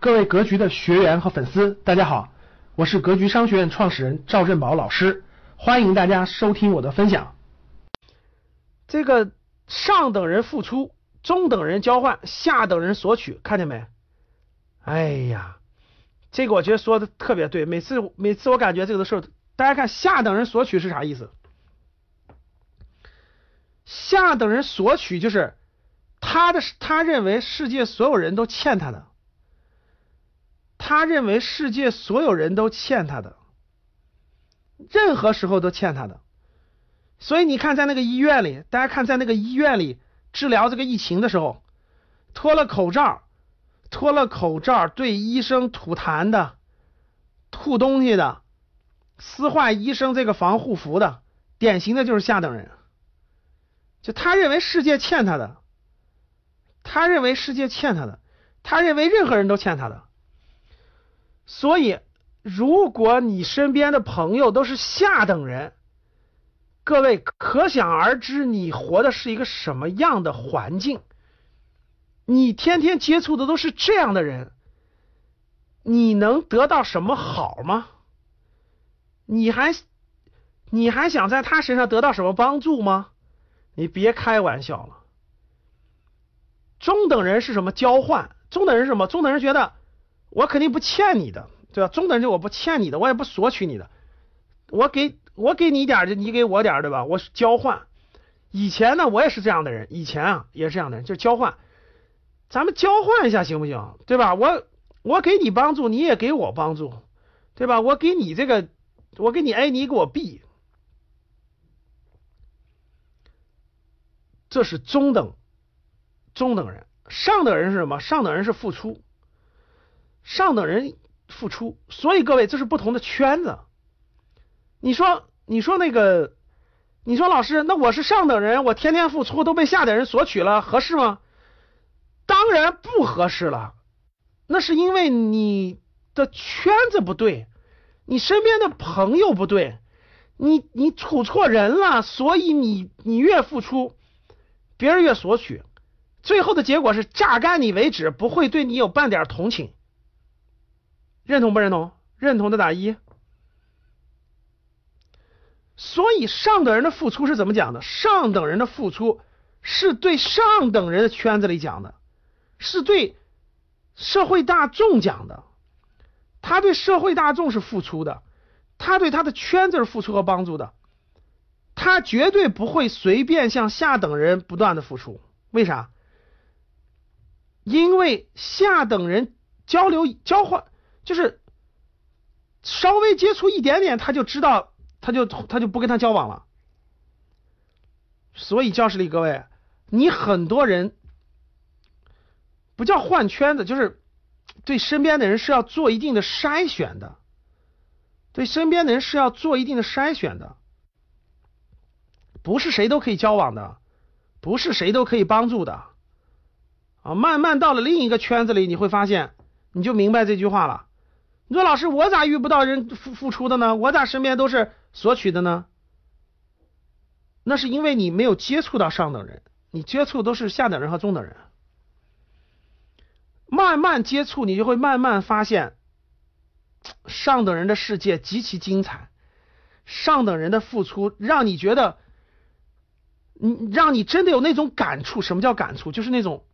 各位格局的学员和粉丝，大家好，我是格局商学院创始人赵振宝老师，欢迎大家收听我的分享。这个上等人付出，中等人交换，下等人索取，看见没？哎呀，这个我觉得说的特别对，每次每次我感觉这个的时候，大家看下等人索取是啥意思？下等人索取就是他的他认为世界所有人都欠他的。他认为世界所有人都欠他的，任何时候都欠他的，所以你看，在那个医院里，大家看，在那个医院里治疗这个疫情的时候，脱了口罩，脱了口罩对医生吐痰的、吐东西的、撕坏医生这个防护服的，典型的就是下等人。就他认为世界欠他的，他认为世界欠他的，他认为任何人都欠他的。所以，如果你身边的朋友都是下等人，各位可想而知，你活的是一个什么样的环境？你天天接触的都是这样的人，你能得到什么好吗？你还你还想在他身上得到什么帮助吗？你别开玩笑了。中等人是什么交换？中等人是什么？中等人觉得。我肯定不欠你的，对吧？中等人就我不欠你的，我也不索取你的，我给我给你点就你给我点对吧？我交换。以前呢，我也是这样的人，以前啊也是这样的人，就交换。咱们交换一下行不行？对吧？我我给你帮助，你也给我帮助，对吧？我给你这个，我给你 A，你给我 B，这是中等中等人。上等人是什么？上等人是付出。上等人付出，所以各位这是不同的圈子。你说，你说那个，你说老师，那我是上等人，我天天付出都被下等人索取了，合适吗？当然不合适了。那是因为你的圈子不对，你身边的朋友不对，你你处错人了，所以你你越付出，别人越索取，最后的结果是榨干你为止，不会对你有半点同情。认同不认同？认同的打一。所以上等人的付出是怎么讲的？上等人的付出是对上等人的圈子里讲的，是对社会大众讲的。他对社会大众是付出的，他对他的圈子是付出和帮助的，他绝对不会随便向下等人不断的付出。为啥？因为下等人交流交换。就是稍微接触一点点，他就知道，他就他就不跟他交往了。所以教室里各位，你很多人不叫换圈子，就是对身边的人是要做一定的筛选的，对身边的人是要做一定的筛选的，不是谁都可以交往的，不是谁都可以帮助的啊。慢慢到了另一个圈子里，你会发现，你就明白这句话了。你说老师，我咋遇不到人付付出的呢？我咋身边都是索取的呢？那是因为你没有接触到上等人，你接触都是下等人和中等人。慢慢接触，你就会慢慢发现，上等人的世界极其精彩，上等人的付出让你觉得，你让你真的有那种感触。什么叫感触？就是那种，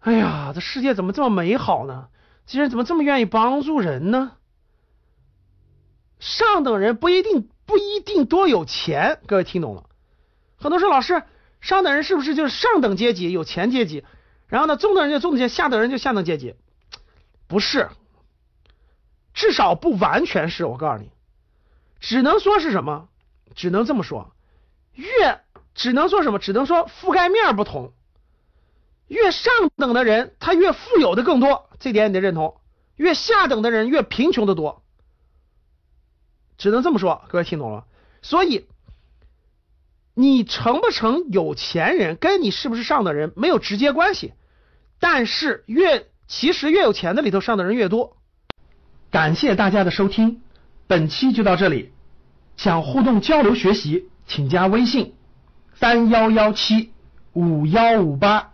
哎呀，这世界怎么这么美好呢？这些人怎么这么愿意帮助人呢？上等人不一定不一定多有钱，各位听懂了？很多说老师，上等人是不是就是上等阶级有钱阶级？然后呢，中等人就中等阶级，下等人就下等阶级？不是，至少不完全是我告诉你，只能说是什么？只能这么说，越只能说什么？只能说覆盖面不同。越上等的人，他越富有的更多，这点你得认同。越下等的人越贫穷的多，只能这么说。各位听懂了？所以，你成不成有钱人，跟你是不是上等人没有直接关系。但是，越其实越有钱的里头，上等人越多。感谢大家的收听，本期就到这里。想互动交流学习，请加微信：三幺幺七五幺五八。